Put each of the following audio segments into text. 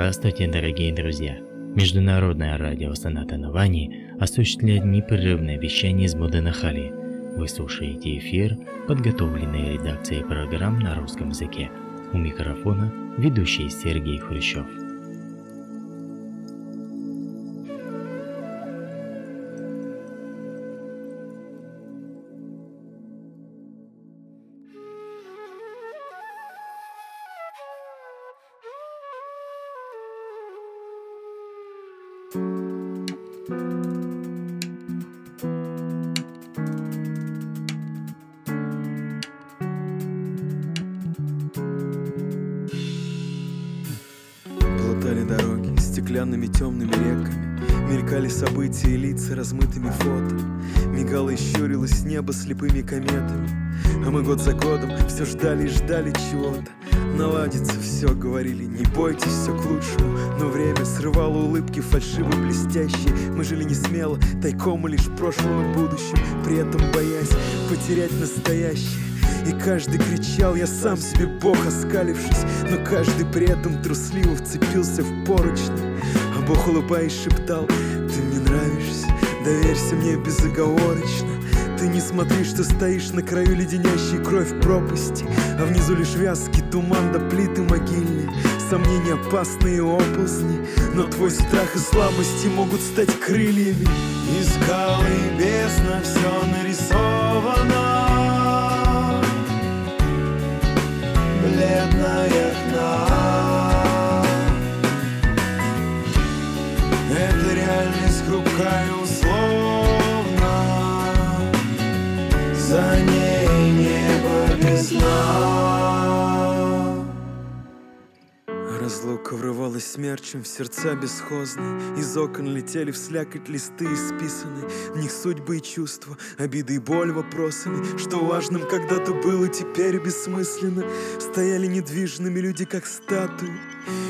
Здравствуйте, дорогие друзья! Международное радио Саната Навани осуществляет непрерывное вещание из Муданахали. Вы слушаете эфир, подготовленный редакцией программ на русском языке. У микрофона ведущий Сергей Хрущев. Слепыми кометами. А мы год за годом все ждали и ждали чего-то. Наладится все, говорили, не бойтесь, все к лучшему. Но время срывало улыбки фальшиво блестящие Мы жили не смело, тайком и лишь прошлым и будущим При этом боясь потерять настоящее. И каждый кричал, я сам себе бог, оскалившись. Но каждый при этом трусливо вцепился в поручни. А бог, улыбаясь, шептал, ты мне нравишься, доверься мне безоговорочно ты не смотри, что стоишь на краю леденящей кровь пропасти. А внизу лишь вязкий туман до плиты могильные Сомнения опасные оползни. Но твой страх и слабости могут стать крыльями. И скалы и бездна все нарисовано. Бледная хна. Это реальность хрупкая За ней небо без дна. Разлука врывалась смерчем в сердца бесхозные. Из окон летели в слякоть листы исписанные. В них судьбы и чувства, обиды и боль вопросами. Что важным когда-то было, теперь бессмысленно. Стояли недвижными люди, как статуи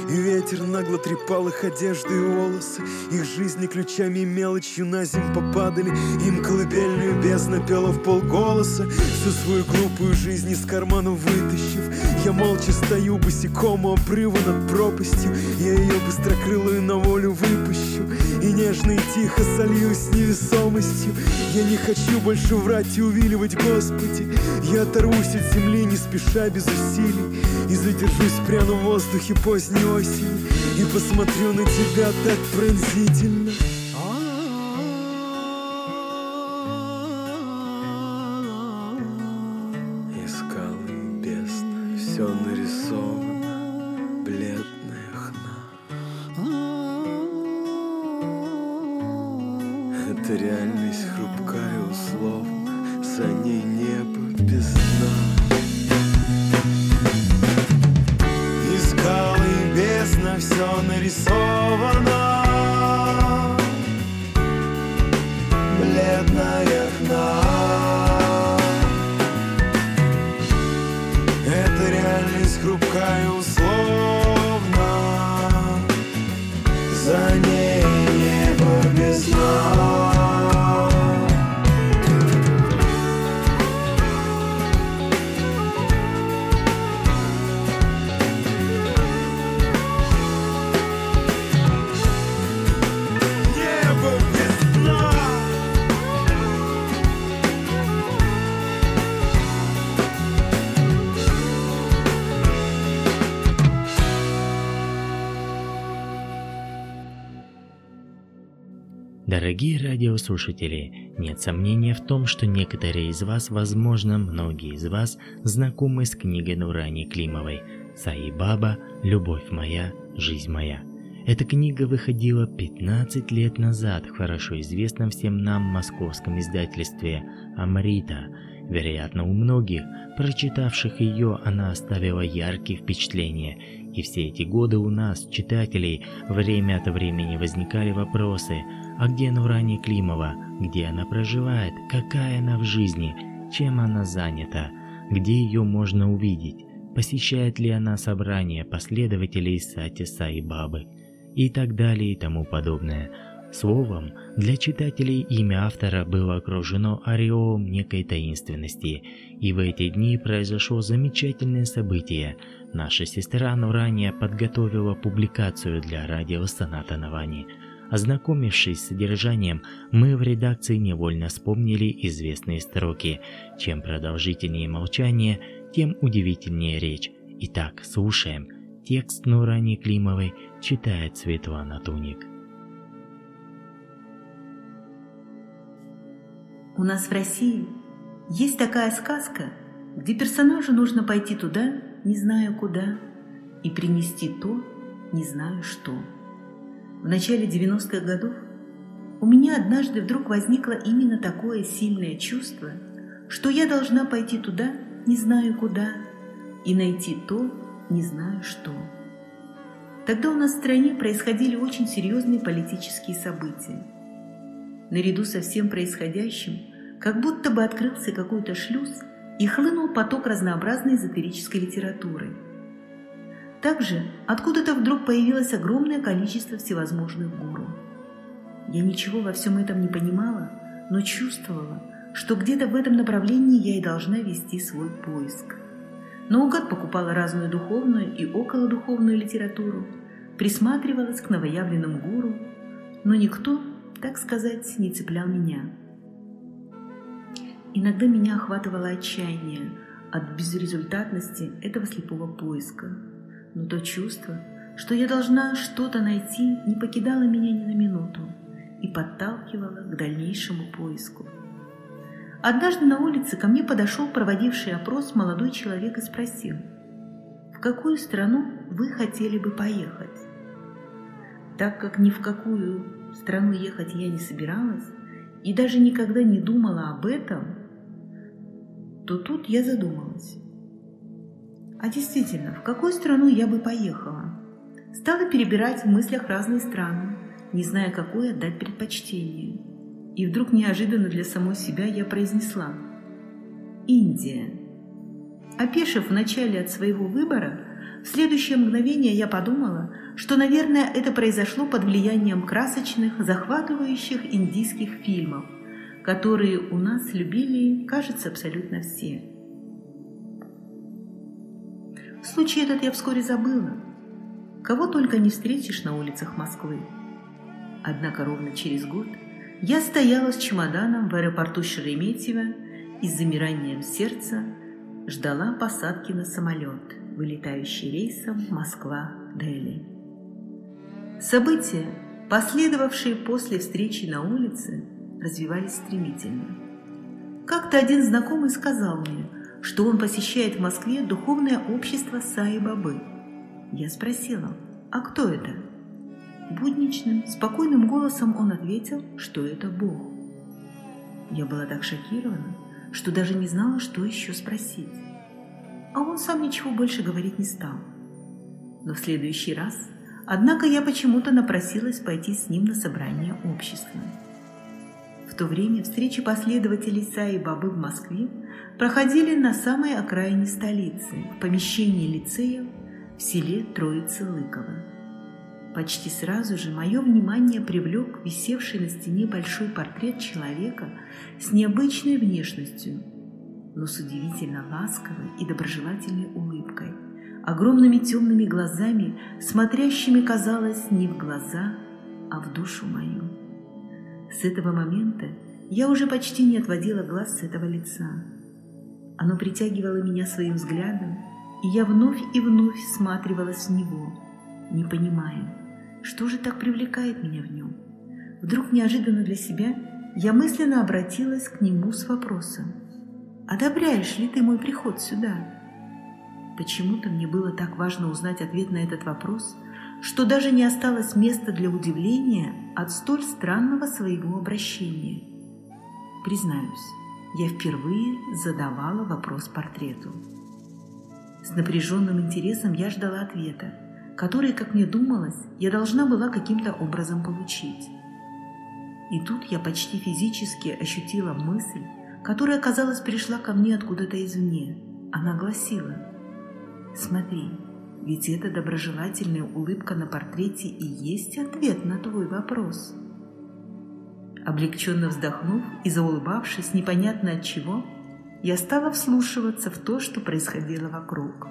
и ветер нагло трепал их одежды и волосы. Их жизни ключами и мелочью на земь попадали. Им колыбельную бездна пела в полголоса. Всю свою глупую жизнь из кармана вытащив Я молча стою босиком у обрыва над пропастью. Я ее быстрокрылую на волю выпущу И нежно и тихо сольюсь с невесомостью. Я не хочу больше врать и увиливать, Господи. Я оторвусь от земли не спеша без усилий. И задержусь в пряном воздухе поздней осени. И посмотрю на тебя так пронзительно. И скалы и бездна, все нарисовано, бледная Это реальность хрупкая и условна, за ней небо без дна. Радиослушатели, нет сомнения в том, что некоторые из вас, возможно, многие из вас, знакомы с книгой Нурани Климовой «Саи Баба. Любовь моя, жизнь моя». Эта книга выходила 15 лет назад в хорошо известном всем нам московском издательстве «Амрита». Вероятно, у многих, прочитавших ее, она оставила яркие впечатления, и все эти годы у нас, читателей, время от времени возникали вопросы, а где Нурани Климова, где она проживает, какая она в жизни, чем она занята, где ее можно увидеть, посещает ли она собрания последователей Сати Саи Бабы и так далее и тому подобное. Словом, для читателей имя автора было окружено ореолом некой таинственности, и в эти дни произошло замечательное событие. Наша сестра Нурания подготовила публикацию для радио Соната Навани. Ознакомившись с содержанием, мы в редакции невольно вспомнили известные строки. Чем продолжительнее молчание, тем удивительнее речь. Итак, слушаем. Текст Нурани Климовой читает Светлана Туник. У нас в России есть такая сказка, где персонажу нужно пойти туда, не знаю куда, и принести то, не знаю что. В начале 90-х годов у меня однажды вдруг возникло именно такое сильное чувство, что я должна пойти туда, не знаю куда, и найти то, не знаю что. Тогда у нас в стране происходили очень серьезные политические события. Наряду со всем происходящим как будто бы открылся какой-то шлюз и хлынул поток разнообразной эзотерической литературы. Также откуда-то вдруг появилось огромное количество всевозможных гуру. Я ничего во всем этом не понимала, но чувствовала, что где-то в этом направлении я и должна вести свой поиск. Наугад покупала разную духовную и околодуховную литературу, присматривалась к новоявленным гуру, но никто, так сказать, не цеплял меня – Иногда меня охватывало отчаяние от безрезультатности этого слепого поиска. Но то чувство, что я должна что-то найти, не покидало меня ни на минуту и подталкивало к дальнейшему поиску. Однажды на улице ко мне подошел проводивший опрос молодой человек и спросил, в какую страну вы хотели бы поехать? Так как ни в какую страну ехать я не собиралась и даже никогда не думала об этом, то тут я задумалась. А действительно, в какую страну я бы поехала? Стала перебирать в мыслях разные страны, не зная, какой отдать предпочтение. И вдруг неожиданно для самой себя я произнесла «Индия». Опешив вначале от своего выбора, в следующее мгновение я подумала, что, наверное, это произошло под влиянием красочных, захватывающих индийских фильмов – которые у нас любили, кажется, абсолютно все. Случай этот я вскоре забыла. Кого только не встретишь на улицах Москвы. Однако ровно через год я стояла с чемоданом в аэропорту Шереметьево и с замиранием сердца ждала посадки на самолет, вылетающий рейсом Москва-Дели. События, последовавшие после встречи на улице, развивались стремительно. Как-то один знакомый сказал мне, что он посещает в Москве духовное общество Саи-Бабы. Я спросила, а кто это? Будничным, спокойным голосом он ответил, что это Бог. Я была так шокирована, что даже не знала, что еще спросить. А он сам ничего больше говорить не стал. Но в следующий раз, однако я почему-то напросилась пойти с ним на собрание общества то время встречи последователей Саи Бабы в Москве проходили на самой окраине столицы, в помещении лицея в селе Троицы-Лыково. Почти сразу же мое внимание привлек висевший на стене большой портрет человека с необычной внешностью, но с удивительно ласковой и доброжелательной улыбкой, огромными темными глазами, смотрящими, казалось, не в глаза, а в душу мою. С этого момента я уже почти не отводила глаз с этого лица. Оно притягивало меня своим взглядом, и я вновь и вновь всматривалась в него, не понимая, что же так привлекает меня в нем. Вдруг неожиданно для себя я мысленно обратилась к нему с вопросом «Одобряешь ли ты мой приход сюда?» Почему-то мне было так важно узнать ответ на этот вопрос – что даже не осталось места для удивления от столь странного своего обращения. Признаюсь, я впервые задавала вопрос портрету. С напряженным интересом я ждала ответа, который, как мне думалось, я должна была каким-то образом получить. И тут я почти физически ощутила мысль, которая, казалось, пришла ко мне откуда-то извне. Она гласила «Смотри, ведь эта доброжелательная улыбка на портрете и есть ответ на твой вопрос. Облегченно вздохнув и заулыбавшись непонятно от чего, я стала вслушиваться в то, что происходило вокруг.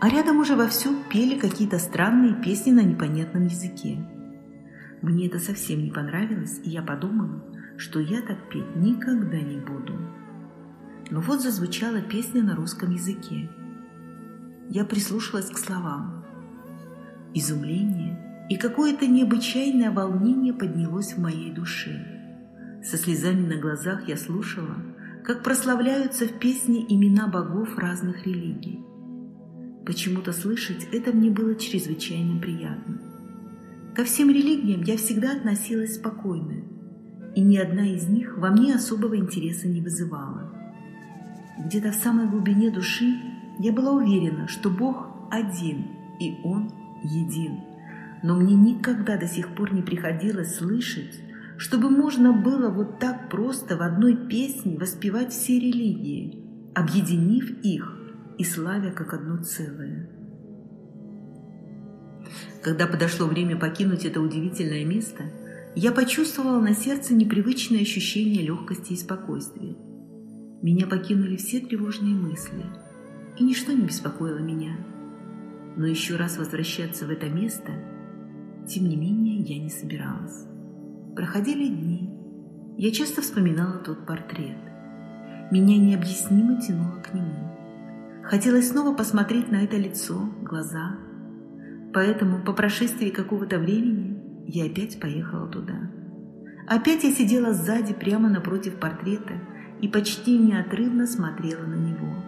А рядом уже вовсю пели какие-то странные песни на непонятном языке. Мне это совсем не понравилось, и я подумала, что я так петь никогда не буду. Но вот зазвучала песня на русском языке. Я прислушалась к словам. Изумление и какое-то необычайное волнение поднялось в моей душе. Со слезами на глазах я слушала, как прославляются в песне имена богов разных религий. Почему-то слышать это мне было чрезвычайно приятно. Ко всем религиям я всегда относилась спокойно, и ни одна из них во мне особого интереса не вызывала. Где-то в самой глубине души я была уверена, что Бог один, и Он един. Но мне никогда до сих пор не приходилось слышать, чтобы можно было вот так просто в одной песне воспевать все религии, объединив их и славя как одно целое. Когда подошло время покинуть это удивительное место, я почувствовала на сердце непривычное ощущение легкости и спокойствия. Меня покинули все тревожные мысли, и ничто не беспокоило меня. Но еще раз возвращаться в это место, тем не менее, я не собиралась. Проходили дни. Я часто вспоминала тот портрет. Меня необъяснимо тянуло к нему. Хотелось снова посмотреть на это лицо, глаза. Поэтому по прошествии какого-то времени я опять поехала туда. Опять я сидела сзади, прямо напротив портрета, и почти неотрывно смотрела на него.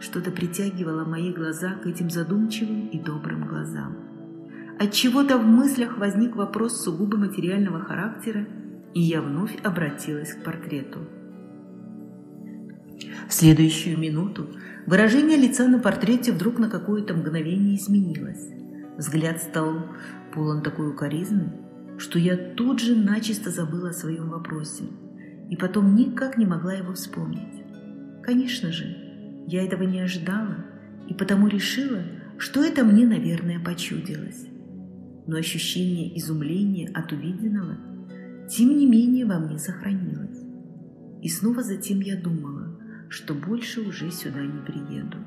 Что-то притягивало мои глаза к этим задумчивым и добрым глазам. От чего-то в мыслях возник вопрос сугубо материального характера, и я вновь обратилась к портрету. В следующую минуту выражение лица на портрете вдруг на какое-то мгновение изменилось. Взгляд стал полон такой укоризны, что я тут же начисто забыла о своем вопросе и потом никак не могла его вспомнить. Конечно же, я этого не ожидала и потому решила, что это мне, наверное, почудилось но ощущение изумления от увиденного, тем не менее, во мне сохранилось. И снова затем я думала, что больше уже сюда не приеду.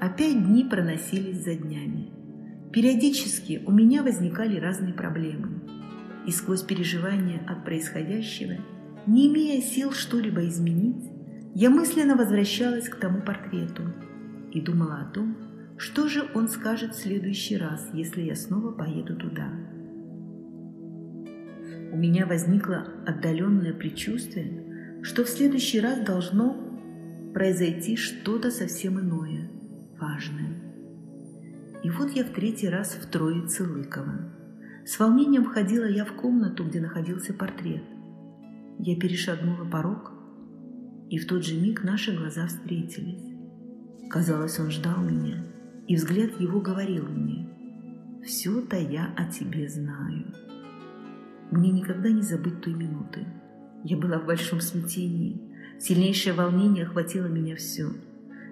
Опять дни проносились за днями. Периодически у меня возникали разные проблемы. И сквозь переживания от происходящего, не имея сил что-либо изменить, я мысленно возвращалась к тому портрету и думала о том, что же он скажет в следующий раз, если я снова поеду туда? У меня возникло отдаленное предчувствие, что в следующий раз должно произойти что-то совсем иное, важное. И вот я в третий раз в Троице Лыкова. С волнением входила я в комнату, где находился портрет. Я перешагнула порог, и в тот же миг наши глаза встретились. Казалось, он ждал меня – и взгляд его говорил мне, «Все-то я о тебе знаю». Мне никогда не забыть той минуты. Я была в большом смятении. Сильнейшее волнение охватило меня все.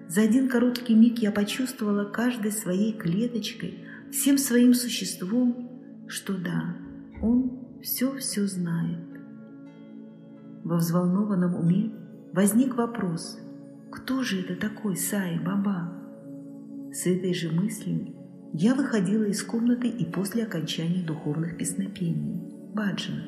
За один короткий миг я почувствовала каждой своей клеточкой, всем своим существом, что да, он все-все знает. Во взволнованном уме возник вопрос, кто же это такой Саи Баба? С этой же мыслью я выходила из комнаты и после окончания духовных песнопений, баджана.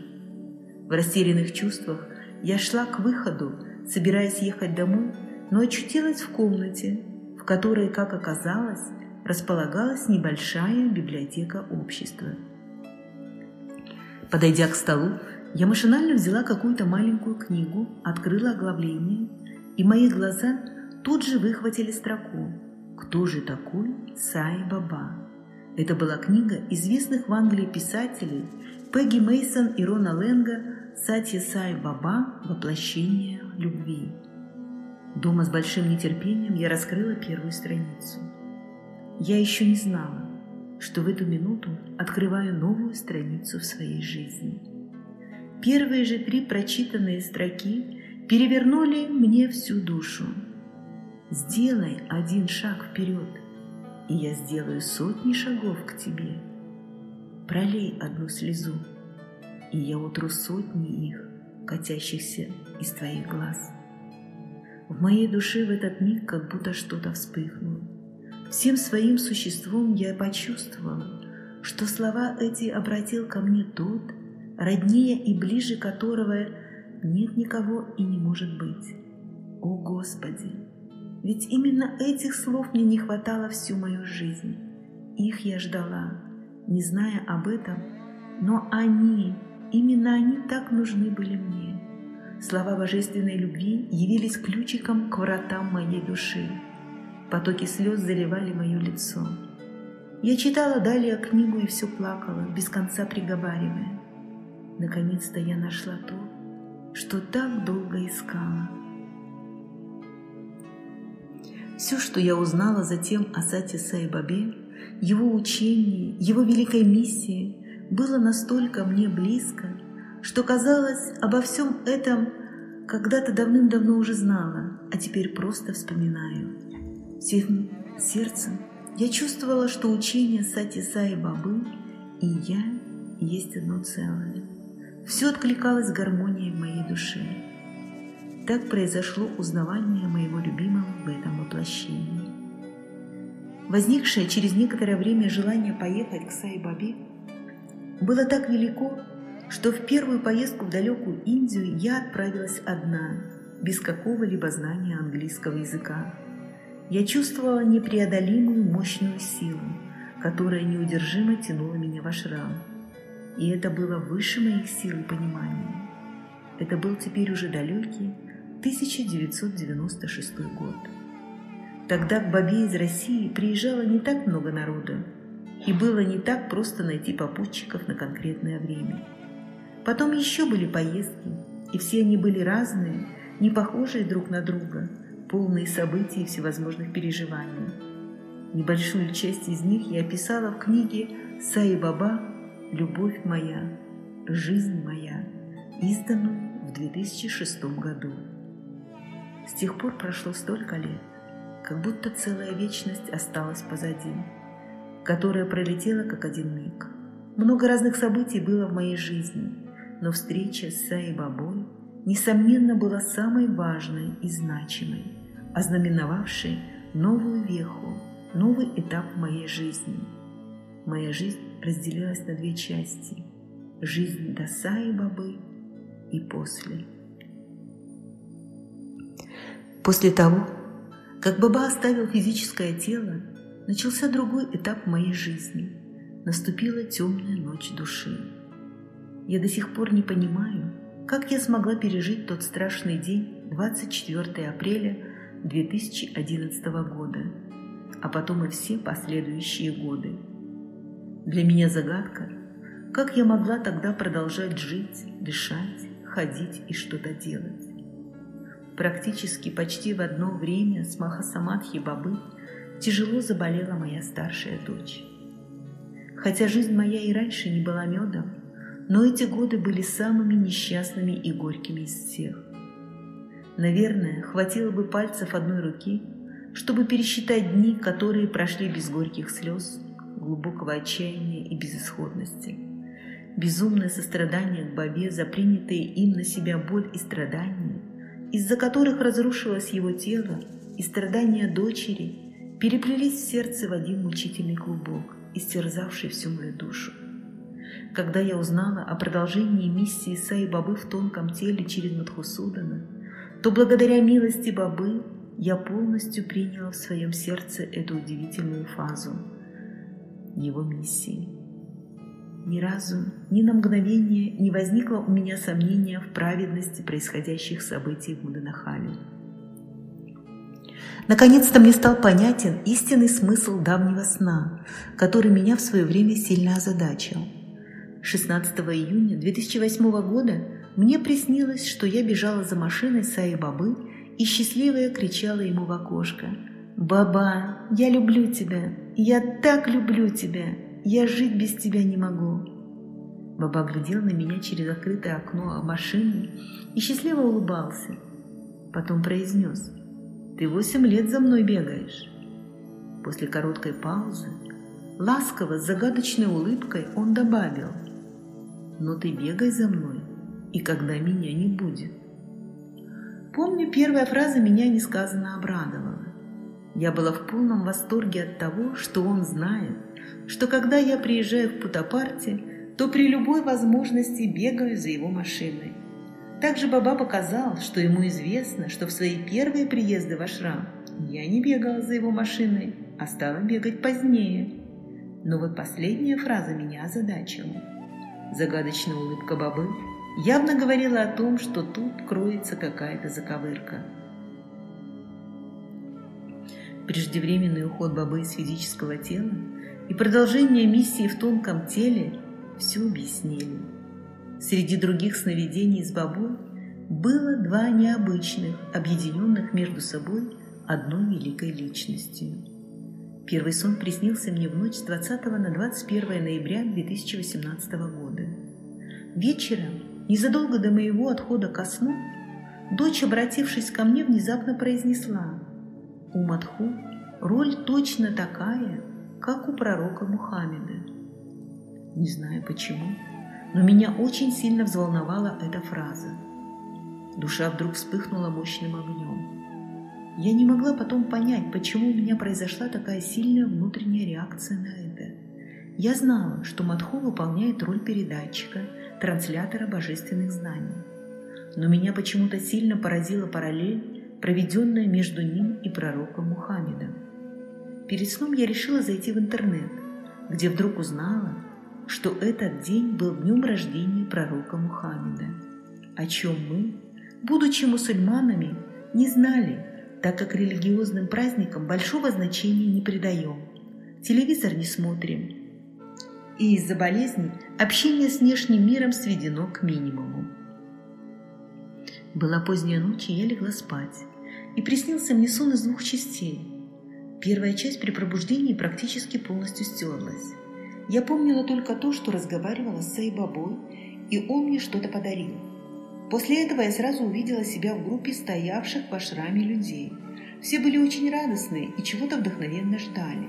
В растерянных чувствах я шла к выходу, собираясь ехать домой, но очутилась в комнате, в которой, как оказалось, располагалась небольшая библиотека общества. Подойдя к столу, я машинально взяла какую-то маленькую книгу, открыла оглавление, и мои глаза тут же выхватили строку кто же такой Сай Баба? Это была книга известных в Англии писателей Пегги Мейсон и Рона Ленга «Сатья Сай Баба. Воплощение любви». Дома с большим нетерпением я раскрыла первую страницу. Я еще не знала, что в эту минуту открываю новую страницу в своей жизни. Первые же три прочитанные строки перевернули мне всю душу – Сделай один шаг вперед, и я сделаю сотни шагов к тебе. Пролей одну слезу, и я утру сотни их, катящихся из твоих глаз. В моей душе в этот миг как будто что-то вспыхнуло. Всем своим существом я почувствовала, что слова эти обратил ко мне тот, роднее и ближе которого нет никого и не может быть. О Господи! Ведь именно этих слов мне не хватало всю мою жизнь. Их я ждала, не зная об этом, но они, именно они так нужны были мне. Слова божественной любви явились ключиком к вратам моей души. Потоки слез заливали мое лицо. Я читала далее книгу и все плакала, без конца приговаривая. Наконец-то я нашла то, что так долго искала. Все, что я узнала затем о Сате Сайбабе, его учении, его великой миссии, было настолько мне близко, что казалось, обо всем этом когда-то давным-давно уже знала, а теперь просто вспоминаю. Всем сердцем я чувствовала, что учение Сати Саи Бабы и я есть одно целое. Все откликалось гармонией моей душе. Так произошло узнавание моего любимого в этом воплощении. Возникшее через некоторое время желание поехать к Саи Бабе было так велико, что в первую поездку в далекую Индию я отправилась одна, без какого-либо знания английского языка. Я чувствовала непреодолимую мощную силу, которая неудержимо тянула меня в ашрам. И это было выше моих сил и понимания. Это был теперь уже далекий 1996 год. Тогда к Бабе из России приезжало не так много народа, и было не так просто найти попутчиков на конкретное время. Потом еще были поездки, и все они были разные, не похожие друг на друга – полные событий и всевозможных переживаний. Небольшую часть из них я описала в книге «Саи Баба. Любовь моя. Жизнь моя», изданную в 2006 году. С тех пор прошло столько лет, как будто целая вечность осталась позади, которая пролетела как один миг. Много разных событий было в моей жизни, но встреча с Саи Бабой несомненно, была самой важной и значимой, ознаменовавшей новую веху, новый этап в моей жизни. Моя жизнь разделилась на две части – жизнь до Саи Бабы и после. После того, как Баба оставил физическое тело, начался другой этап моей жизни. Наступила темная ночь души. Я до сих пор не понимаю, как я смогла пережить тот страшный день 24 апреля 2011 года, а потом и все последующие годы? Для меня загадка, как я могла тогда продолжать жить, дышать, ходить и что-то делать. Практически почти в одно время с Махасамадхи Бабы тяжело заболела моя старшая дочь. Хотя жизнь моя и раньше не была медом, но эти годы были самыми несчастными и горькими из всех. Наверное, хватило бы пальцев одной руки, чтобы пересчитать дни, которые прошли без горьких слез, глубокого отчаяния и безысходности. Безумное сострадание к Бабе за принятые им на себя боль и страдания, из-за которых разрушилось его тело, и страдания дочери переплелись в сердце в один мучительный клубок, истерзавший всю мою душу. Когда я узнала о продолжении миссии Саи Бабы в тонком теле через Мадхусудана, то благодаря милости Бабы я полностью приняла в своем сердце эту удивительную фазу его миссии. Ни разу, ни на мгновение не возникло у меня сомнения в праведности происходящих событий в Муданахале. Наконец-то мне стал понятен истинный смысл давнего сна, который меня в свое время сильно озадачил – 16 июня 2008 года мне приснилось, что я бежала за машиной Саи Бабы и счастливая кричала ему в окошко. «Баба, я люблю тебя! Я так люблю тебя! Я жить без тебя не могу!» Баба глядел на меня через открытое окно машины и счастливо улыбался. Потом произнес «Ты восемь лет за мной бегаешь!» После короткой паузы, ласково, с загадочной улыбкой он добавил – но ты бегай за мной, и когда меня не будет. Помню, первая фраза меня несказанно обрадовала. Я была в полном восторге от того, что он знает, что когда я приезжаю в Путапарте, то при любой возможности бегаю за его машиной. Также Баба показал, что ему известно, что в свои первые приезды в Ашрам я не бегала за его машиной, а стала бегать позднее. Но вот последняя фраза меня озадачила. Загадочная улыбка Бабы явно говорила о том, что тут кроется какая-то заковырка. Преждевременный уход Бабы из физического тела и продолжение миссии в тонком теле все объяснили. Среди других сновидений с Бабой было два необычных, объединенных между собой одной великой личностью. Первый сон приснился мне в ночь с 20 на 21 ноября 2018 года. Вечером, незадолго до моего отхода ко сну, дочь, обратившись ко мне, внезапно произнесла «У Мадху роль точно такая, как у пророка Мухаммеда». Не знаю почему, но меня очень сильно взволновала эта фраза. Душа вдруг вспыхнула мощным огнем. Я не могла потом понять, почему у меня произошла такая сильная внутренняя реакция на это. Я знала, что Мадху выполняет роль передатчика, транслятора божественных знаний. Но меня почему-то сильно поразила параллель, проведенная между ним и пророком Мухаммедом. Перед сном я решила зайти в интернет, где вдруг узнала, что этот день был днем рождения пророка Мухаммеда, о чем мы, будучи мусульманами, не знали, так как религиозным праздникам большого значения не придаем. Телевизор не смотрим. И из-за болезни общение с внешним миром сведено к минимуму. Была поздняя ночь, и я легла спать. И приснился мне сон из двух частей. Первая часть при пробуждении практически полностью стерлась. Я помнила только то, что разговаривала с Сайбабой, и он мне что-то подарил. После этого я сразу увидела себя в группе стоявших в ашраме людей. Все были очень радостны и чего-то вдохновенно ждали.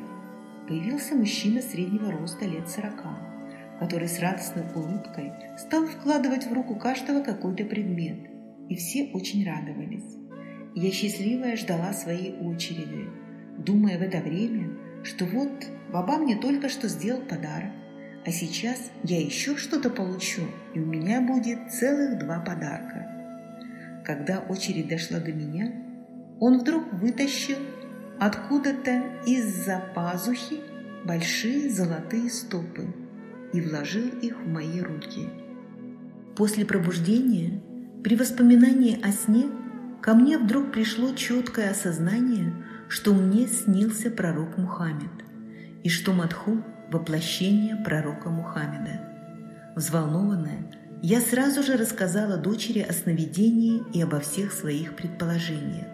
Появился мужчина среднего роста лет сорока, который с радостной улыбкой стал вкладывать в руку каждого какой-то предмет, и все очень радовались. Я счастливая ждала своей очереди, думая в это время, что вот Баба мне только что сделал подарок, а сейчас я еще что-то получу, и у меня будет целых два подарка. Когда очередь дошла до меня, он вдруг вытащил откуда-то из-за пазухи большие золотые стопы и вложил их в мои руки. После пробуждения, при воспоминании о сне, ко мне вдруг пришло четкое осознание, что мне снился пророк Мухаммед, и что Мадху воплощение пророка Мухаммеда. Взволнованная, я сразу же рассказала дочери о сновидении и обо всех своих предположениях.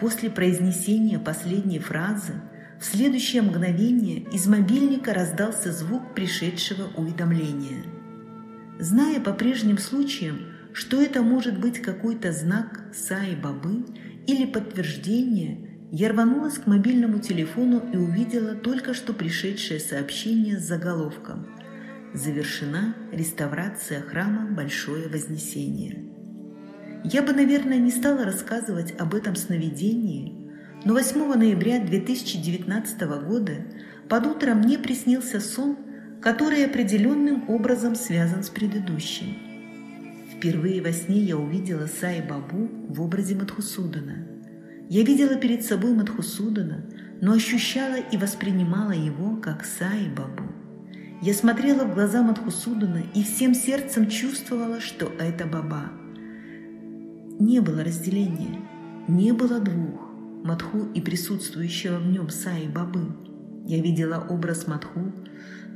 После произнесения последней фразы в следующее мгновение из мобильника раздался звук пришедшего уведомления. Зная по прежним случаям, что это может быть какой-то знак Саи-Бабы или подтверждение – я рванулась к мобильному телефону и увидела только что пришедшее сообщение с заголовком «Завершена реставрация храма Большое Вознесение». Я бы, наверное, не стала рассказывать об этом сновидении, но 8 ноября 2019 года под утро мне приснился сон, который определенным образом связан с предыдущим. Впервые во сне я увидела Сай Бабу в образе Мадхусудана – я видела перед собой Мадхусудана, но ощущала и воспринимала его как Саи Бабу. Я смотрела в глаза Мадхусудана и всем сердцем чувствовала, что это Баба. Не было разделения, не было двух, Мадху и присутствующего в нем Саи Бабы. Я видела образ Мадху,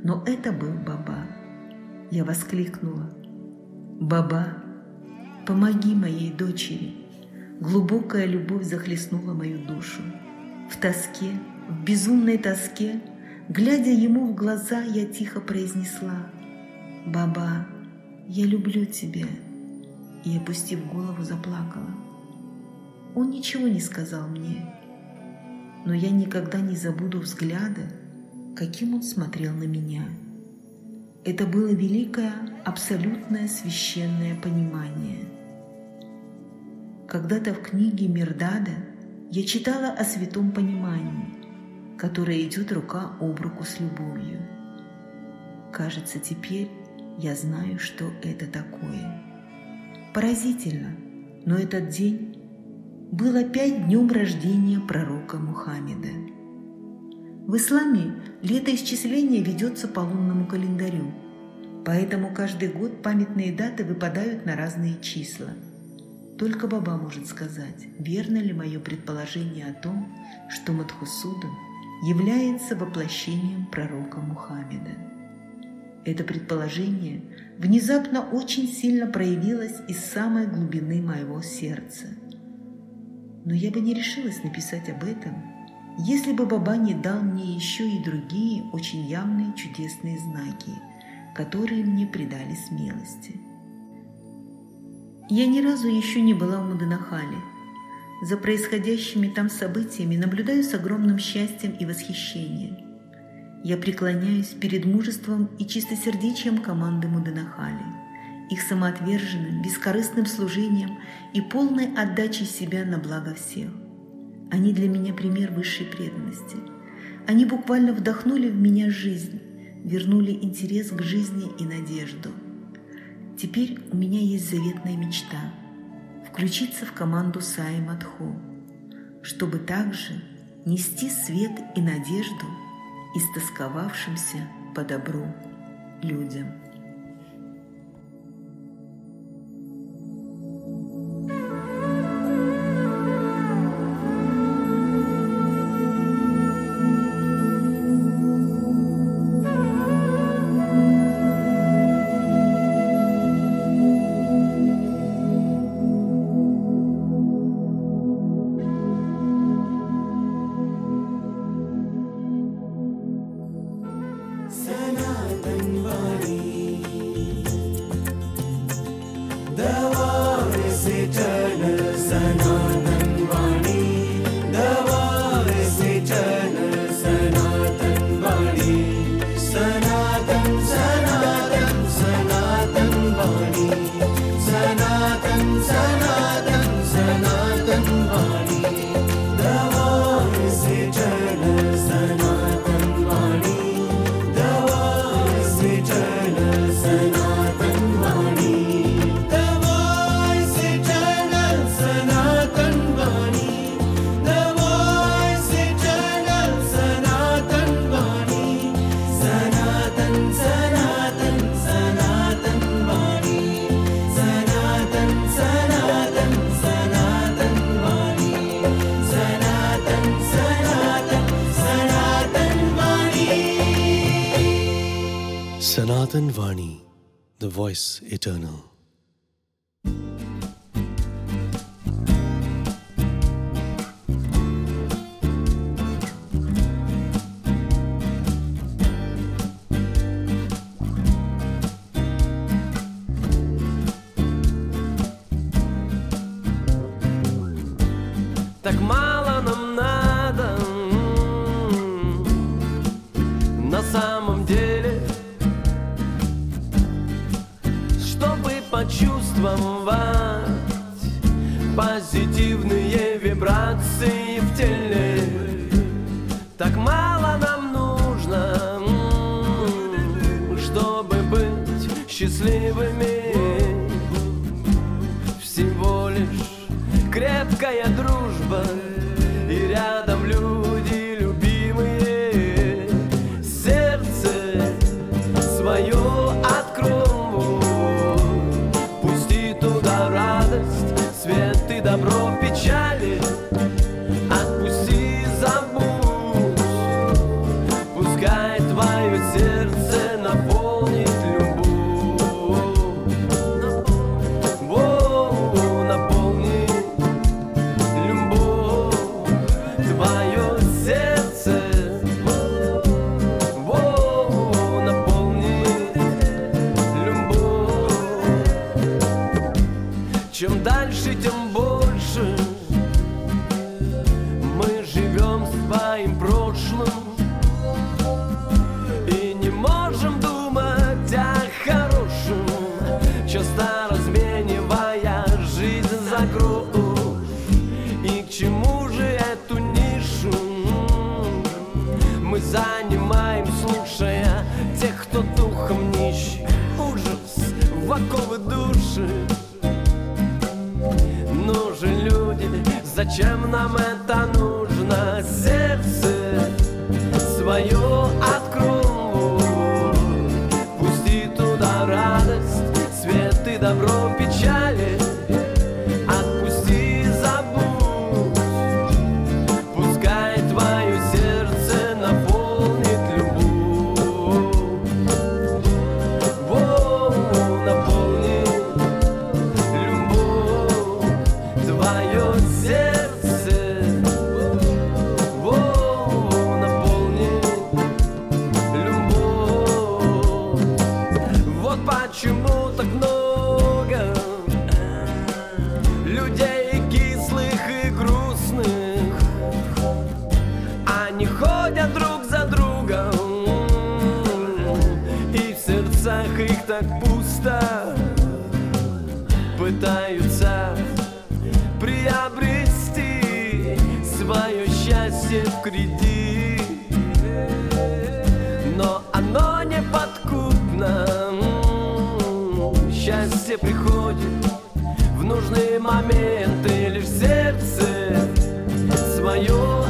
но это был Баба. Я воскликнула. «Баба, помоги моей дочери!» Глубокая любовь захлестнула мою душу. В тоске, в безумной тоске, глядя ему в глаза, я тихо произнесла «Баба, я люблю тебя» и, опустив голову, заплакала. Он ничего не сказал мне, но я никогда не забуду взгляда, каким он смотрел на меня. Это было великое, абсолютное священное понимание. Когда-то в книге Мирдада я читала о святом понимании, которое идет рука об руку с любовью. Кажется, теперь я знаю, что это такое. Поразительно, но этот день был опять днем рождения пророка Мухаммеда. В исламе летоисчисление ведется по лунному календарю, поэтому каждый год памятные даты выпадают на разные числа. Только Баба может сказать, верно ли мое предположение о том, что Мадхусудан является воплощением пророка Мухаммеда. Это предположение внезапно очень сильно проявилось из самой глубины моего сердца. Но я бы не решилась написать об этом, если бы Баба не дал мне еще и другие очень явные чудесные знаки, которые мне придали смелости. Я ни разу еще не была в Маданахале. За происходящими там событиями наблюдаю с огромным счастьем и восхищением. Я преклоняюсь перед мужеством и чистосердечием команды Муденахали, их самоотверженным, бескорыстным служением и полной отдачей себя на благо всех. Они для меня пример высшей преданности. Они буквально вдохнули в меня жизнь, вернули интерес к жизни и надежду. Теперь у меня есть заветная мечта – включиться в команду Саи Мадху, чтобы также нести свет и надежду – истосковавшимся по добру людям. desire. Sanatan Vani, the voice eternal. Пытаются приобрести свое счастье в кредит, но оно не подкупно. Счастье приходит в нужные моменты лишь в сердце свое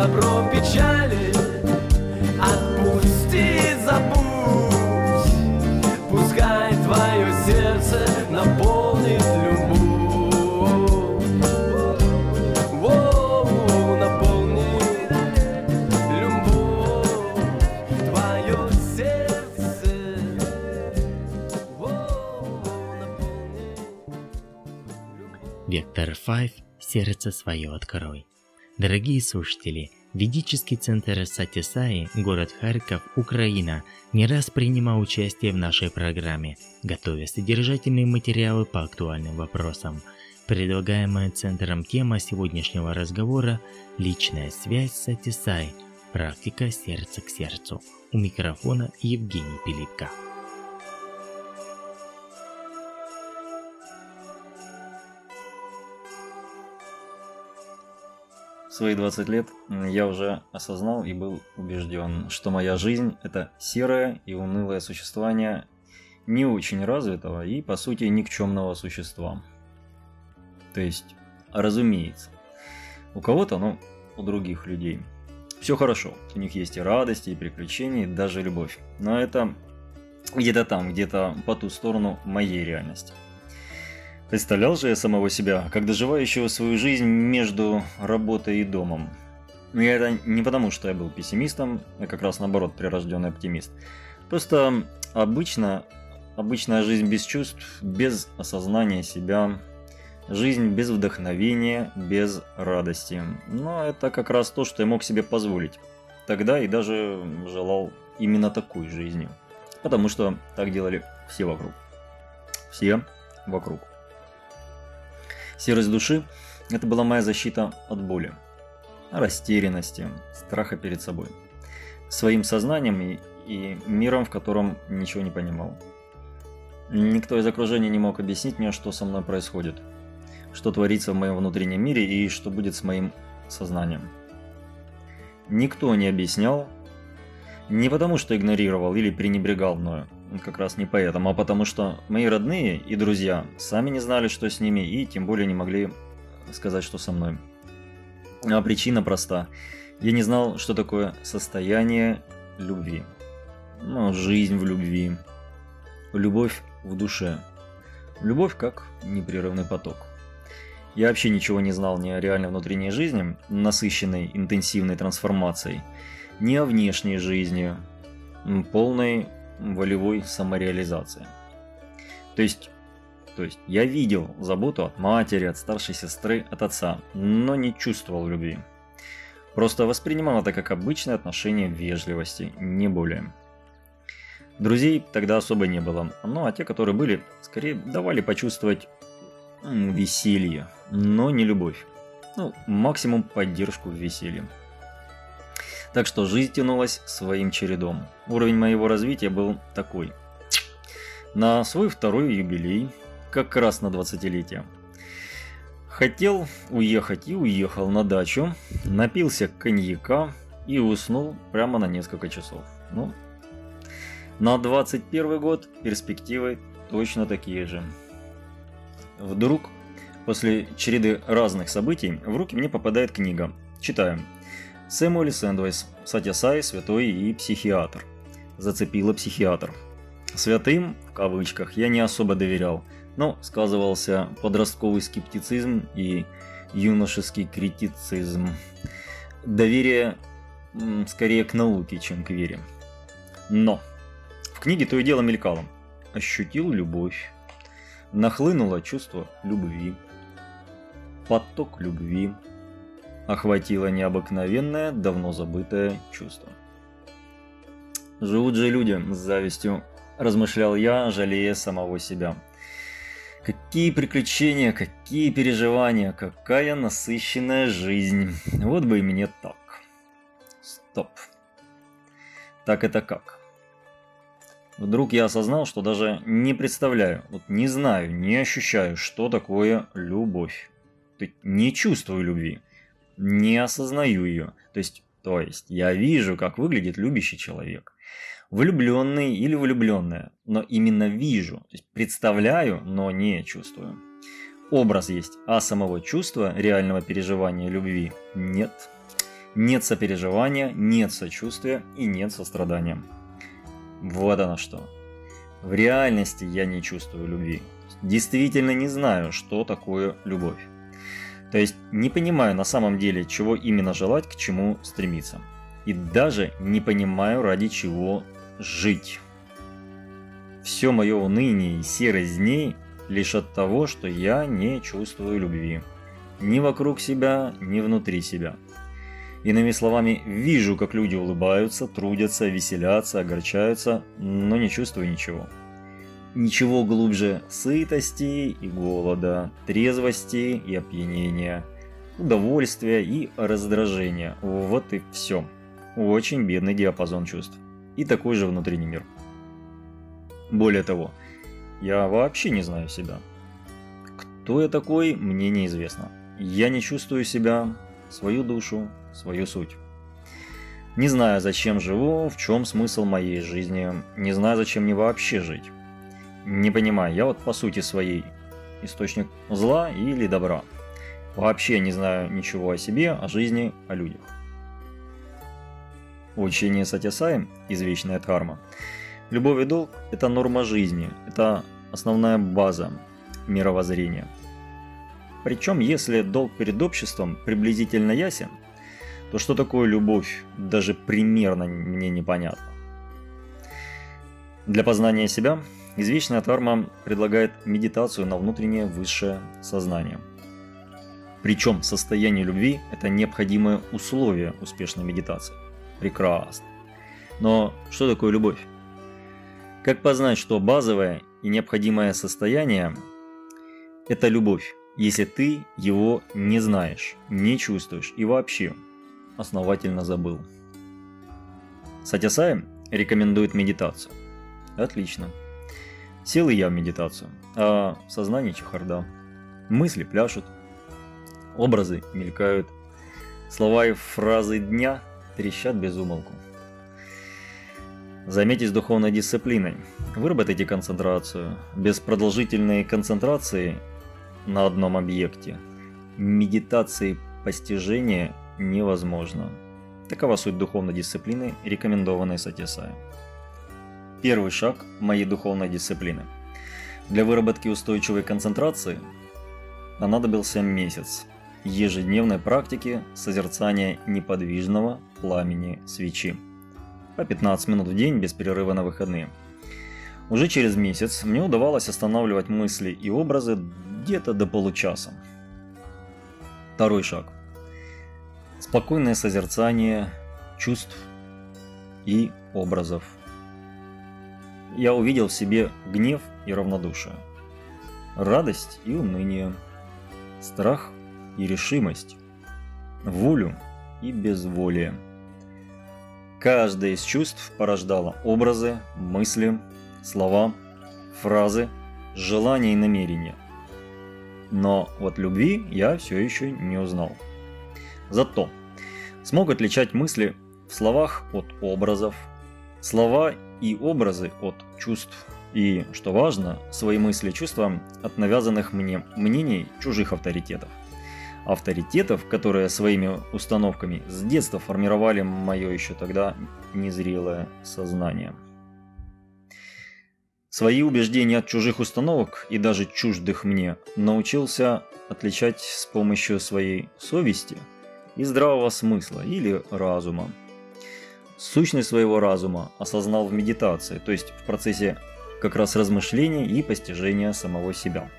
добро, печали. Отпусти, забудь, пускай твое сердце наполнит Вектор 5. Сердце свое открой. Дорогие слушатели, ведический центр Сатисаи, город Харьков, Украина, не раз принимал участие в нашей программе, готовя содержательные материалы по актуальным вопросам. Предлагаемая центром тема сегодняшнего разговора – личная связь Сатисай, практика сердца к сердцу. У микрофона Евгений Пилипко. Свои 20 лет я уже осознал и был убежден, что моя жизнь – это серое и унылое существование не очень развитого и, по сути, никчемного существа. То есть, разумеется, у кого-то, ну, у других людей. Все хорошо, у них есть и радости, и приключения, и даже любовь. Но это где-то там, где-то по ту сторону моей реальности. Представлял же я самого себя, как доживающего свою жизнь между работой и домом. Но я это не потому, что я был пессимистом, я как раз наоборот прирожденный оптимист. Просто обычно, обычная жизнь без чувств, без осознания себя, жизнь без вдохновения, без радости. Но это как раз то, что я мог себе позволить. Тогда и даже желал именно такой жизнью. Потому что так делали все вокруг. Все вокруг. Серость души Это была моя защита от боли, растерянности, страха перед собой, своим сознанием и, и миром, в котором ничего не понимал. Никто из окружения не мог объяснить мне, что со мной происходит, что творится в моем внутреннем мире и что будет с моим сознанием. Никто не объяснял, не потому что игнорировал или пренебрегал мною, как раз не поэтому, а потому что мои родные и друзья сами не знали, что с ними, и тем более не могли сказать, что со мной. А причина проста. Я не знал, что такое состояние любви. Ну, жизнь в любви. Любовь в душе. Любовь как непрерывный поток. Я вообще ничего не знал ни о реальной внутренней жизни, насыщенной интенсивной трансформацией, ни о внешней жизни, полной волевой самореализации. То есть, то есть я видел заботу от матери, от старшей сестры, от отца, но не чувствовал любви. Просто воспринимал это как обычное отношение вежливости, не более. Друзей тогда особо не было, ну а те, которые были, скорее давали почувствовать веселье, но не любовь. Ну, максимум поддержку в веселье. Так что жизнь тянулась своим чередом. Уровень моего развития был такой. На свой второй юбилей, как раз на 20-летие, хотел уехать и уехал на дачу, напился коньяка и уснул прямо на несколько часов. Ну, на 21 год перспективы точно такие же. Вдруг, после череды разных событий, в руки мне попадает книга. Читаю. Сэмуэль Сэндвейс, Сатьясай, святой и психиатр. Зацепила психиатр. Святым, в кавычках, я не особо доверял, но сказывался подростковый скептицизм и юношеский критицизм. Доверие скорее к науке, чем к вере. Но в книге то и дело мелькало. Ощутил любовь. Нахлынуло чувство любви. Поток любви. Охватило необыкновенное, давно забытое чувство. Живут же люди с завистью, размышлял я, жалея самого себя. Какие приключения, какие переживания, какая насыщенная жизнь. Вот бы и мне так. Стоп. Так это как? Вдруг я осознал, что даже не представляю, вот не знаю, не ощущаю, что такое любовь. Не чувствую любви, не осознаю ее. То есть, то есть я вижу, как выглядит любящий человек. Влюбленный или влюбленная, но именно вижу, то есть представляю, но не чувствую. Образ есть, а самого чувства, реального переживания любви нет. Нет сопереживания, нет сочувствия и нет сострадания. Вот оно что. В реальности я не чувствую любви. Действительно не знаю, что такое любовь. То есть не понимаю на самом деле, чего именно желать, к чему стремиться. И даже не понимаю, ради чего жить. Все мое уныние и серость дней лишь от того, что я не чувствую любви. Ни вокруг себя, ни внутри себя. Иными словами, вижу, как люди улыбаются, трудятся, веселятся, огорчаются, но не чувствую ничего. Ничего глубже сытости и голода, трезвости и опьянения, удовольствия и раздражения. Вот и все. Очень бедный диапазон чувств. И такой же внутренний мир. Более того, я вообще не знаю себя. Кто я такой, мне неизвестно. Я не чувствую себя, свою душу, свою суть. Не знаю, зачем живу, в чем смысл моей жизни, не знаю, зачем мне вообще жить. Не понимаю, я вот по сути своей источник зла или добра. Вообще не знаю ничего о себе, о жизни, о людях. Учение Сатисаи, извечная дхарма, любовь и долг – это норма жизни, это основная база мировоззрения. Причем, если долг перед обществом приблизительно ясен – то что такое любовь, даже примерно мне непонятно. Для познания себя извечная Тарма предлагает медитацию на внутреннее высшее сознание. Причем состояние любви – это необходимое условие успешной медитации. Прекрасно. Но что такое любовь? Как познать, что базовое и необходимое состояние – это любовь, если ты его не знаешь, не чувствуешь и вообще основательно забыл. Сатясай рекомендует медитацию. Отлично. Сел и я в медитацию, а в сознании чехарда. Мысли пляшут, образы мелькают, слова и фразы дня трещат без умолку. Займитесь духовной дисциплиной. Выработайте концентрацию. Без продолжительной концентрации на одном объекте медитации постижения невозможно. Такова суть духовной дисциплины, рекомендованной Сатисаем. Первый шаг моей духовной дисциплины. Для выработки устойчивой концентрации понадобился месяц ежедневной практики созерцания неподвижного пламени свечи. По 15 минут в день без перерыва на выходные. Уже через месяц мне удавалось останавливать мысли и образы где-то до получаса. Второй шаг. Спокойное созерцание чувств и образов. Я увидел в себе гнев и равнодушие, радость и уныние, страх и решимость, волю и безволие. Каждое из чувств порождало образы, мысли, слова, фразы, желания и намерения. Но вот любви я все еще не узнал. Зато смог отличать мысли в словах от образов, слова и образы от чувств. И, что важно, свои мысли и чувства от навязанных мне мнений чужих авторитетов. Авторитетов, которые своими установками с детства формировали мое еще тогда незрелое сознание. Свои убеждения от чужих установок и даже чуждых мне научился отличать с помощью своей совести и здравого смысла или разума. Сущность своего разума осознал в медитации, то есть в процессе как раз размышления и постижения самого себя.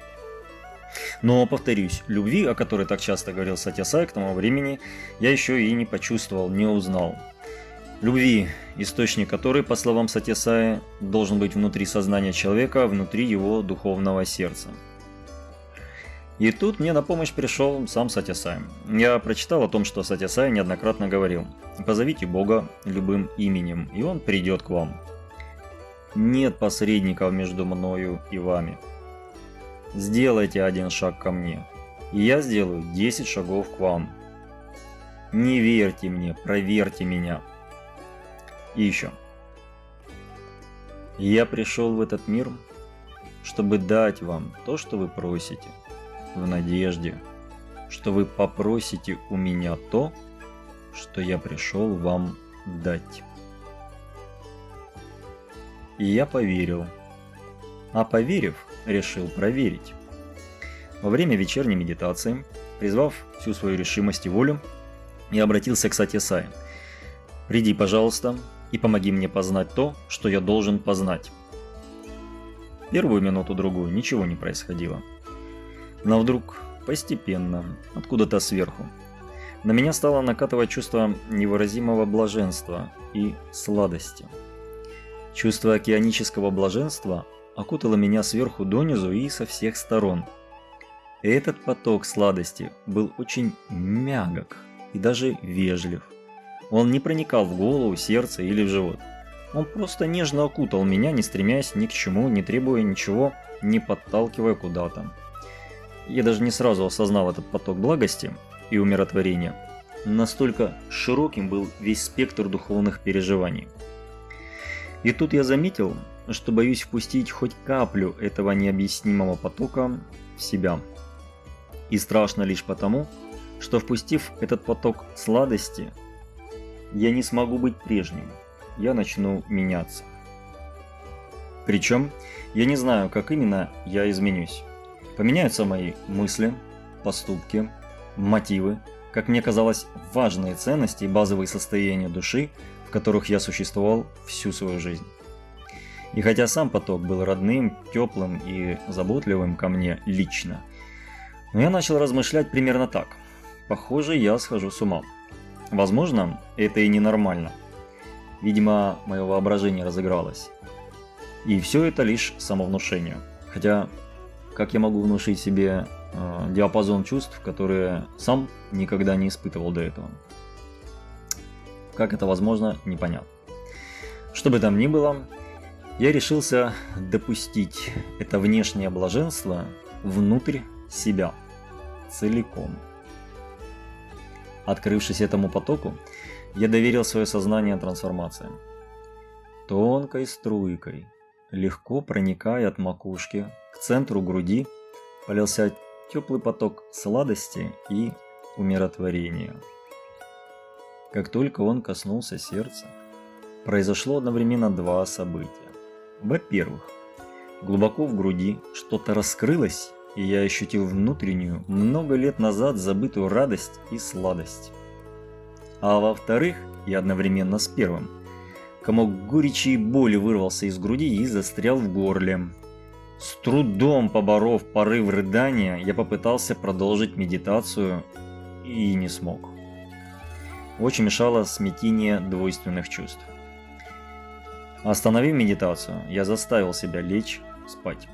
Но, повторюсь, любви, о которой так часто говорил Сатьясай к тому времени, я еще и не почувствовал, не узнал. Любви, источник которой, по словам Сатьясая, должен быть внутри сознания человека, внутри его духовного сердца. И тут мне на помощь пришел сам Сатясай. Я прочитал о том, что Сатясай неоднократно говорил «Позовите Бога любым именем, и Он придет к вам». Нет посредников между мною и вами. Сделайте один шаг ко мне, и я сделаю 10 шагов к вам. Не верьте мне, проверьте меня. И еще. Я пришел в этот мир, чтобы дать вам то, что вы просите – в надежде, что вы попросите у меня то, что я пришел вам дать. И я поверил. А поверив, решил проверить. Во время вечерней медитации, призвав всю свою решимость и волю, я обратился к Сатьясае. «Приди, пожалуйста, и помоги мне познать то, что я должен познать». Первую минуту-другую ничего не происходило. Но вдруг, постепенно, откуда-то сверху, на меня стало накатывать чувство невыразимого блаженства и сладости. Чувство океанического блаженства окутало меня сверху донизу и со всех сторон. И этот поток сладости был очень мягок и даже вежлив. Он не проникал в голову, сердце или в живот. Он просто нежно окутал меня, не стремясь ни к чему, не требуя ничего, не подталкивая куда-то. Я даже не сразу осознал этот поток благости и умиротворения. Настолько широким был весь спектр духовных переживаний. И тут я заметил, что боюсь впустить хоть каплю этого необъяснимого потока в себя. И страшно лишь потому, что впустив этот поток сладости, я не смогу быть прежним, я начну меняться. Причем я не знаю, как именно я изменюсь. Поменяются мои мысли, поступки, мотивы, как мне казалось, важные ценности и базовые состояния души, в которых я существовал всю свою жизнь. И хотя сам поток был родным, теплым и заботливым ко мне лично, но я начал размышлять примерно так. Похоже, я схожу с ума. Возможно, это и ненормально. Видимо, мое воображение разыгралось. И все это лишь самовнушение. Хотя как я могу внушить себе э, диапазон чувств, которые сам никогда не испытывал до этого. Как это возможно, непонятно. Что бы там ни было, я решился допустить это внешнее блаженство внутрь себя целиком. Открывшись этому потоку, я доверил свое сознание трансформациям. Тонкой струйкой, легко проникая от макушки к центру груди, полился теплый поток сладости и умиротворения. Как только он коснулся сердца, произошло одновременно два события. Во-первых, глубоко в груди что-то раскрылось, и я ощутил внутреннюю, много лет назад забытую радость и сладость. А во-вторых, и одновременно с первым, комок горечи и боли вырвался из груди и застрял в горле. С трудом поборов порыв рыдания, я попытался продолжить медитацию и не смог. Очень мешало смятение двойственных чувств. Остановив медитацию, я заставил себя лечь спать.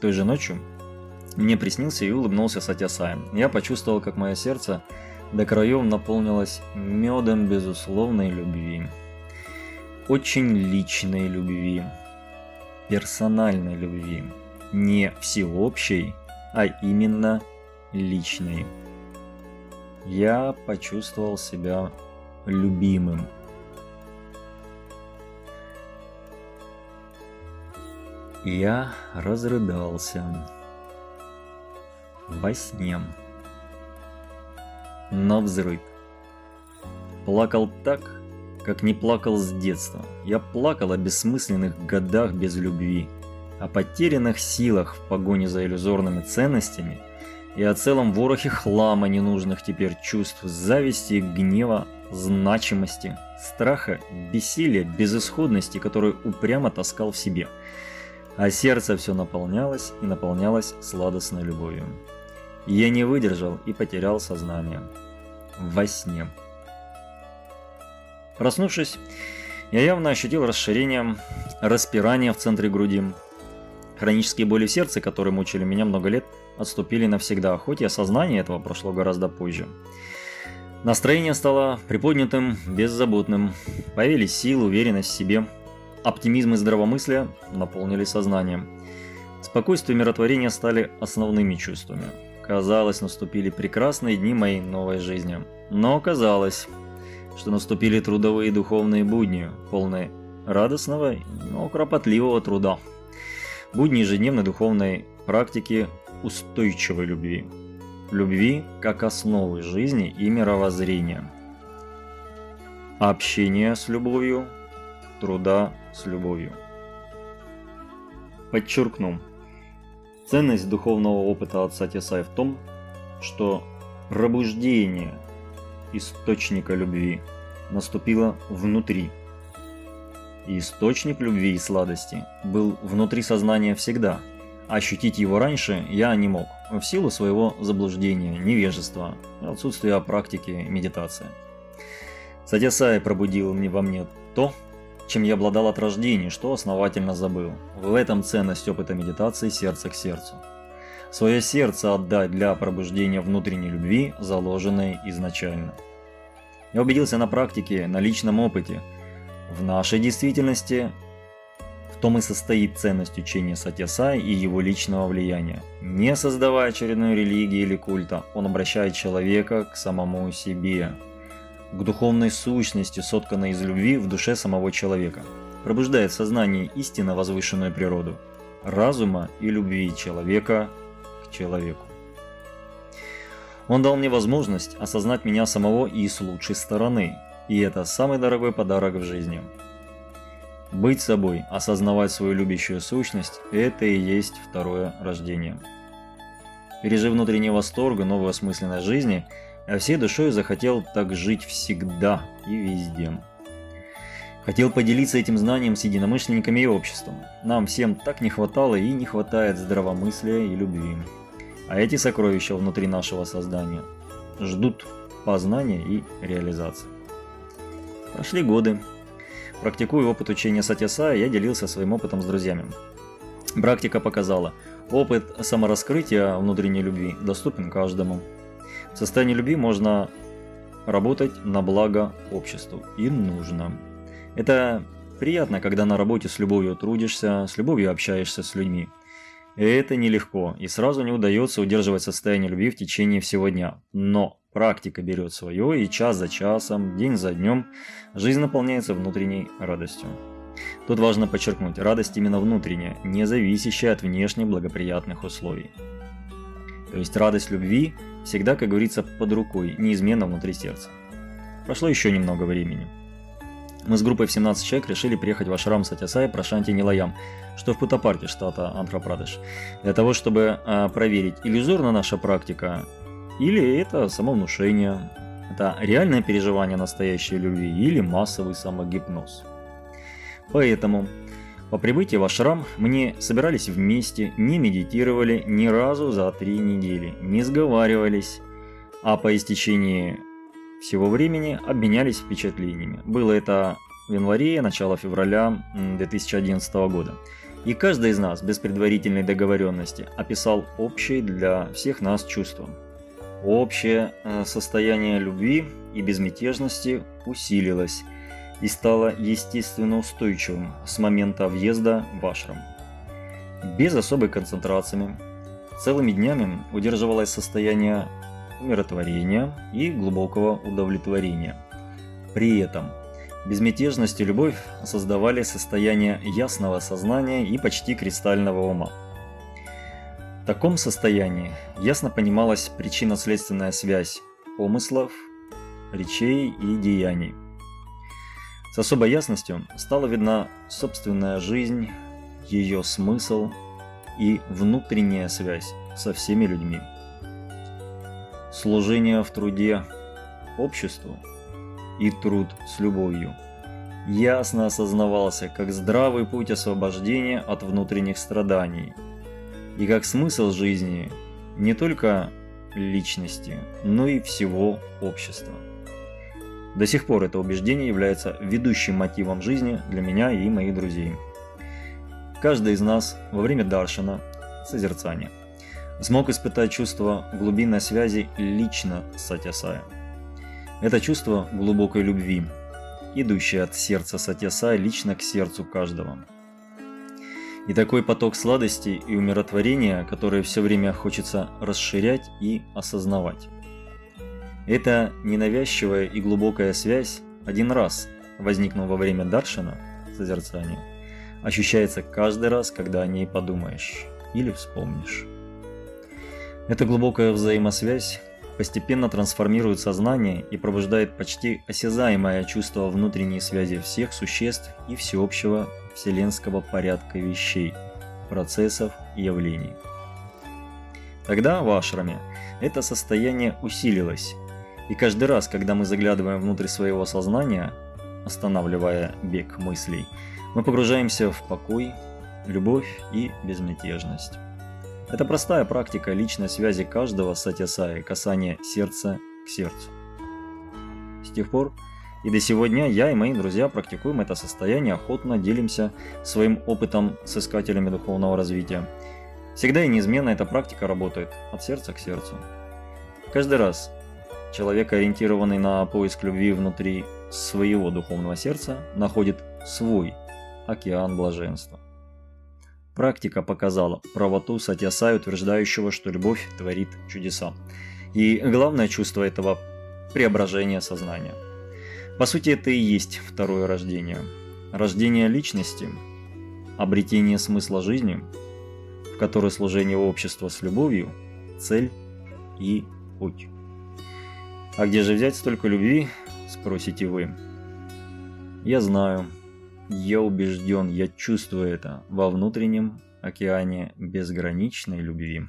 Той же ночью мне приснился и улыбнулся Сатья Я почувствовал, как мое сердце до краев наполнилось медом безусловной любви. Очень личной любви. Персональной любви. Не всеобщей, а именно личной. Я почувствовал себя любимым. Я разрыдался во сне. На взрыв. Плакал так, как не плакал с детства. Я плакал о бессмысленных годах без любви, о потерянных силах в погоне за иллюзорными ценностями и о целом ворохе хлама ненужных теперь чувств зависти, гнева, значимости, страха, бессилия, безысходности, которые упрямо таскал в себе – а сердце все наполнялось и наполнялось сладостной любовью. Я не выдержал и потерял сознание. Во сне. Проснувшись, я явно ощутил расширение, распирание в центре груди. Хронические боли в сердце, которые мучили меня много лет, отступили навсегда, хоть и осознание этого прошло гораздо позже. Настроение стало приподнятым, беззаботным. Появились силы, уверенность в себе, Оптимизм и здравомыслие наполнили сознанием. Спокойствие и миротворение стали основными чувствами. Казалось, наступили прекрасные дни моей новой жизни. Но казалось, что наступили трудовые и духовные будни, полные радостного, но кропотливого труда. Будни ежедневной духовной практики устойчивой любви. Любви как основы жизни и мировоззрения. Общение с любовью, труда с любовью. Подчеркну, ценность духовного опыта отца Тесай в том, что пробуждение источника любви наступило внутри. И источник любви и сладости был внутри сознания всегда. Ощутить его раньше я не мог, в силу своего заблуждения, невежества, отсутствия практики медитации. Сатьясай пробудил мне во мне то, чем я обладал от рождения, что основательно забыл. В этом ценность опыта медитации сердца к сердцу. Свое сердце отдать для пробуждения внутренней любви, заложенной изначально. Я убедился на практике, на личном опыте. В нашей действительности в том и состоит ценность учения Сатьясай и его личного влияния. Не создавая очередной религии или культа, он обращает человека к самому себе, к духовной сущности, сотканной из любви в душе самого человека. Пробуждает в сознании истинно возвышенную природу, разума и любви человека к человеку. Он дал мне возможность осознать меня самого и с лучшей стороны, и это самый дорогой подарок в жизни. Быть собой, осознавать свою любящую сущность – это и есть второе рождение. Пережив внутренний восторг и новую осмысленность жизни – а всей душой захотел так жить всегда и везде. Хотел поделиться этим знанием с единомышленниками и обществом. Нам всем так не хватало и не хватает здравомыслия и любви. А эти сокровища внутри нашего создания ждут познания и реализации. Прошли годы. Практикуя опыт учения Сатьяса, я делился своим опытом с друзьями. Практика показала, Опыт самораскрытия внутренней любви доступен каждому. В состоянии любви можно работать на благо обществу. И нужно. Это приятно, когда на работе с любовью трудишься, с любовью общаешься с людьми. Это нелегко, и сразу не удается удерживать состояние любви в течение всего дня. Но практика берет свое, и час за часом, день за днем жизнь наполняется внутренней радостью. Тут важно подчеркнуть, радость именно внутренняя, не зависящая от внешних благоприятных условий. То есть радость любви всегда, как говорится, под рукой, неизменно внутри сердца. Прошло еще немного времени. Мы с группой в 17 человек решили приехать в Ашрам Сатясай Прошанти Нилаям, что в Путапарте, штата Андхра-Прадеш, для того, чтобы э, проверить, иллюзорна наша практика или это самовнушение, это реальное переживание настоящей любви или массовый самогипноз. Поэтому по прибытии в ашрам мы не собирались вместе, не медитировали ни разу за три недели, не сговаривались, а по истечении всего времени обменялись впечатлениями. Было это в январе, начало февраля 2011 года. И каждый из нас без предварительной договоренности описал общее для всех нас чувство. Общее э, состояние любви и безмятежности усилилось – и стало естественно устойчивым с момента въезда в ашрам. Без особой концентрации, целыми днями удерживалось состояние умиротворения и глубокого удовлетворения. При этом безмятежность и любовь создавали состояние ясного сознания и почти кристального ума. В таком состоянии ясно понималась причинно-следственная связь помыслов, речей и деяний – с особой ясностью стала видна собственная жизнь, ее смысл и внутренняя связь со всеми людьми. Служение в труде обществу и труд с любовью ясно осознавался как здравый путь освобождения от внутренних страданий и как смысл жизни не только личности, но и всего общества. До сих пор это убеждение является ведущим мотивом жизни для меня и моих друзей. Каждый из нас во время даршана, созерцания, смог испытать чувство глубинной связи лично с Сатясая. Это чувство глубокой любви, идущее от сердца Сатясая лично к сердцу каждого. И такой поток сладости и умиротворения, который все время хочется расширять и осознавать. Эта ненавязчивая и глубокая связь один раз, возникнув во время даршана, созерцания, ощущается каждый раз, когда о ней подумаешь или вспомнишь. Эта глубокая взаимосвязь постепенно трансформирует сознание и пробуждает почти осязаемое чувство внутренней связи всех существ и всеобщего вселенского порядка вещей, процессов и явлений. Тогда в ашраме это состояние усилилось, и каждый раз, когда мы заглядываем внутрь своего сознания, останавливая бег мыслей, мы погружаемся в покой, любовь и безмятежность. Это простая практика личной связи каждого с Атисаи, касание сердца к сердцу. С тех пор и до сегодня я и мои друзья практикуем это состояние, охотно делимся своим опытом с искателями духовного развития. Всегда и неизменно эта практика работает от сердца к сердцу. Каждый раз, Человек, ориентированный на поиск любви внутри своего духовного сердца, находит свой океан блаженства. Практика показала правоту Сатьясай, утверждающего, что любовь творит чудеса. И главное чувство этого – преображение сознания. По сути, это и есть второе рождение. Рождение личности, обретение смысла жизни, в которой служение общества с любовью – цель и путь. А где же взять столько любви, спросите вы. Я знаю, я убежден, я чувствую это во внутреннем океане безграничной любви.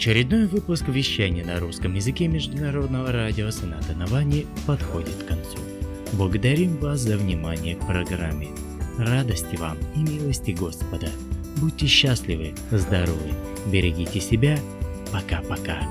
Очередной выпуск вещания на русском языке Международного радио Соната Навани подходит к концу. Благодарим вас за внимание к программе. Радости вам и милости Господа. Будьте счастливы, здоровы, берегите себя. Пока-пока.